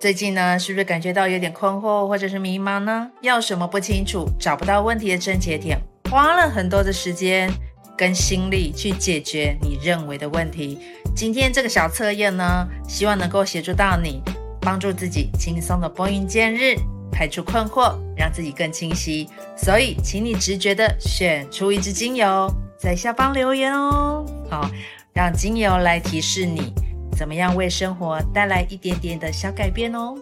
最近呢，是不是感觉到有点困惑或者是迷茫呢？要什么不清楚，找不到问题的症结点，花了很多的时间跟心力去解决你认为的问题。今天这个小测验呢，希望能够协助到你，帮助自己轻松的拨云见日，排除困惑，让自己更清晰。所以，请你直觉的选出一支精油，在下方留言哦。好，让精油来提示你。怎么样为生活带来一点点的小改变哦？